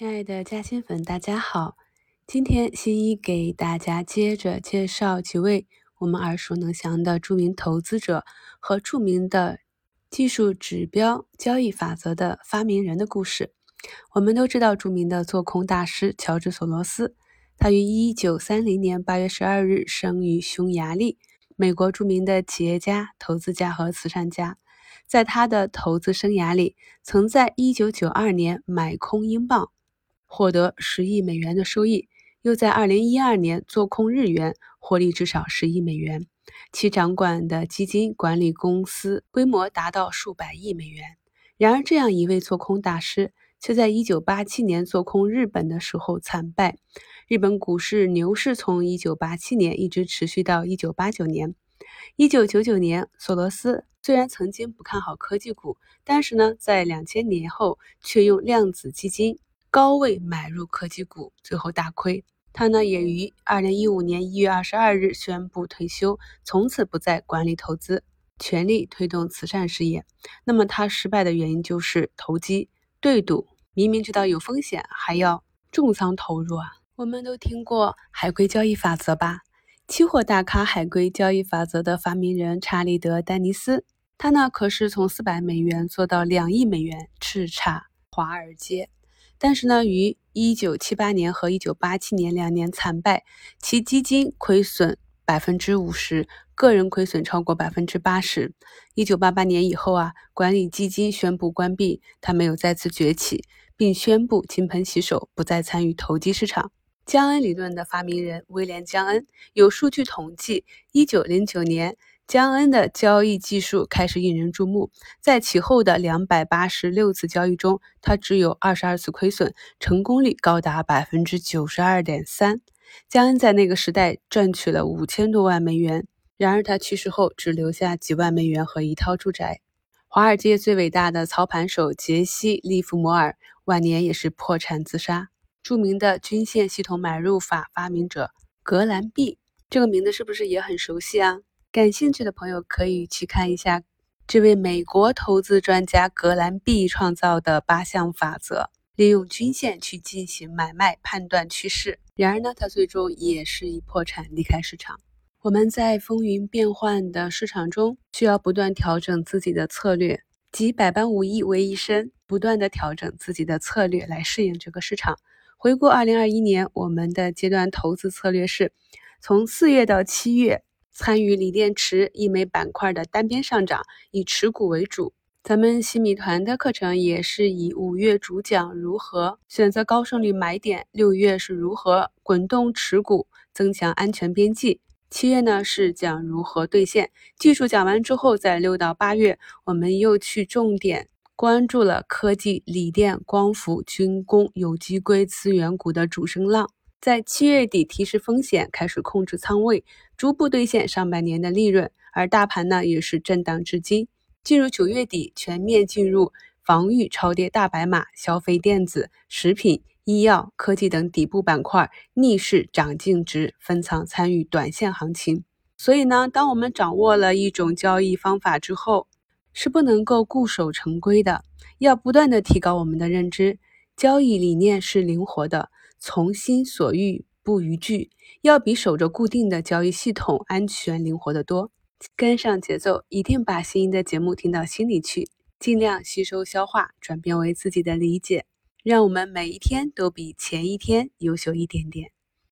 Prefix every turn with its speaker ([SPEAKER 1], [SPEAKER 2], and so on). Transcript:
[SPEAKER 1] 亲爱的嘉兴粉，大家好！今天新一给大家接着介绍几位我们耳熟能详的著名投资者和著名的技术指标交易法则的发明人的故事。我们都知道著名的做空大师乔治·索罗斯，他于一九三零年八月十二日生于匈牙利，美国著名的企业家、投资家和慈善家。在他的投资生涯里，曾在一九九二年买空英镑。获得十亿美元的收益，又在二零一二年做空日元，获利至少十亿美元。其掌管的基金管理公司规模达到数百亿美元。然而，这样一位做空大师，却在一九八七年做空日本的时候惨败。日本股市牛市从一九八七年一直持续到一九八九年。一九九九年，索罗斯虽然曾经不看好科技股，但是呢，在两千年后却用量子基金。高位买入科技股，最后大亏。他呢也于二零一五年一月二十二日宣布退休，从此不再管理投资，全力推动慈善事业。那么他失败的原因就是投机对赌，明明知道有风险，还要重仓投入啊！我们都听过海龟交易法则吧？期货大咖海龟交易法则的发明人查理德·丹尼斯，他呢可是从四百美元做到两亿美元，叱咤华尔街。但是呢，于一九七八年和一九八七年两年惨败，其基金亏损百分之五十，个人亏损超过百分之八十。一九八八年以后啊，管理基金宣布关闭，他没有再次崛起，并宣布金盆洗手，不再参与投机市场。江恩理论的发明人威廉·江恩有数据统计，一九零九年。江恩的交易技术开始引人注目，在其后的两百八十六次交易中，他只有二十二次亏损，成功率高达百分之九十二点三。江恩在那个时代赚取了五千多万美元，然而他去世后只留下几万美元和一套住宅。华尔街最伟大的操盘手杰西·利弗摩尔晚年也是破产自杀。著名的均线系统买入法发明者格兰碧，这个名字是不是也很熟悉啊？感兴趣的朋友可以去看一下这位美国投资专家格兰碧创造的八项法则，利用均线去进行买卖，判断趋势。然而呢，他最终也是以破产离开市场。我们在风云变幻的市场中，需要不断调整自己的策略，集百般武艺为一身，不断的调整自己的策略来适应这个市场。回顾二零二一年，我们的阶段投资策略是从四月到七月。参与锂电池一枚板块的单边上涨，以持股为主。咱们新米团的课程也是以五月主讲如何选择高胜率买点，六月是如何滚动持股增强安全边际，七月呢是讲如何兑现。技术讲完之后，在六到八月，我们又去重点关注了科技、锂电、光伏、军工、有机硅资源股的主升浪。在七月底提示风险，开始控制仓位，逐步兑现上半年的利润。而大盘呢，也是震荡至今。进入九月底，全面进入防御超跌大白马，消费电子、食品、医药、科技等底部板块逆势涨净值，分仓参与短线行情。所以呢，当我们掌握了一种交易方法之后，是不能够固守成规的，要不断的提高我们的认知。交易理念是灵活的。从心所欲不逾矩，要比守着固定的交易系统安全灵活得多。跟上节奏，一定把心仪的节目听到心里去，尽量吸收消化，转变为自己的理解，让我们每一天都比前一天优秀一点点。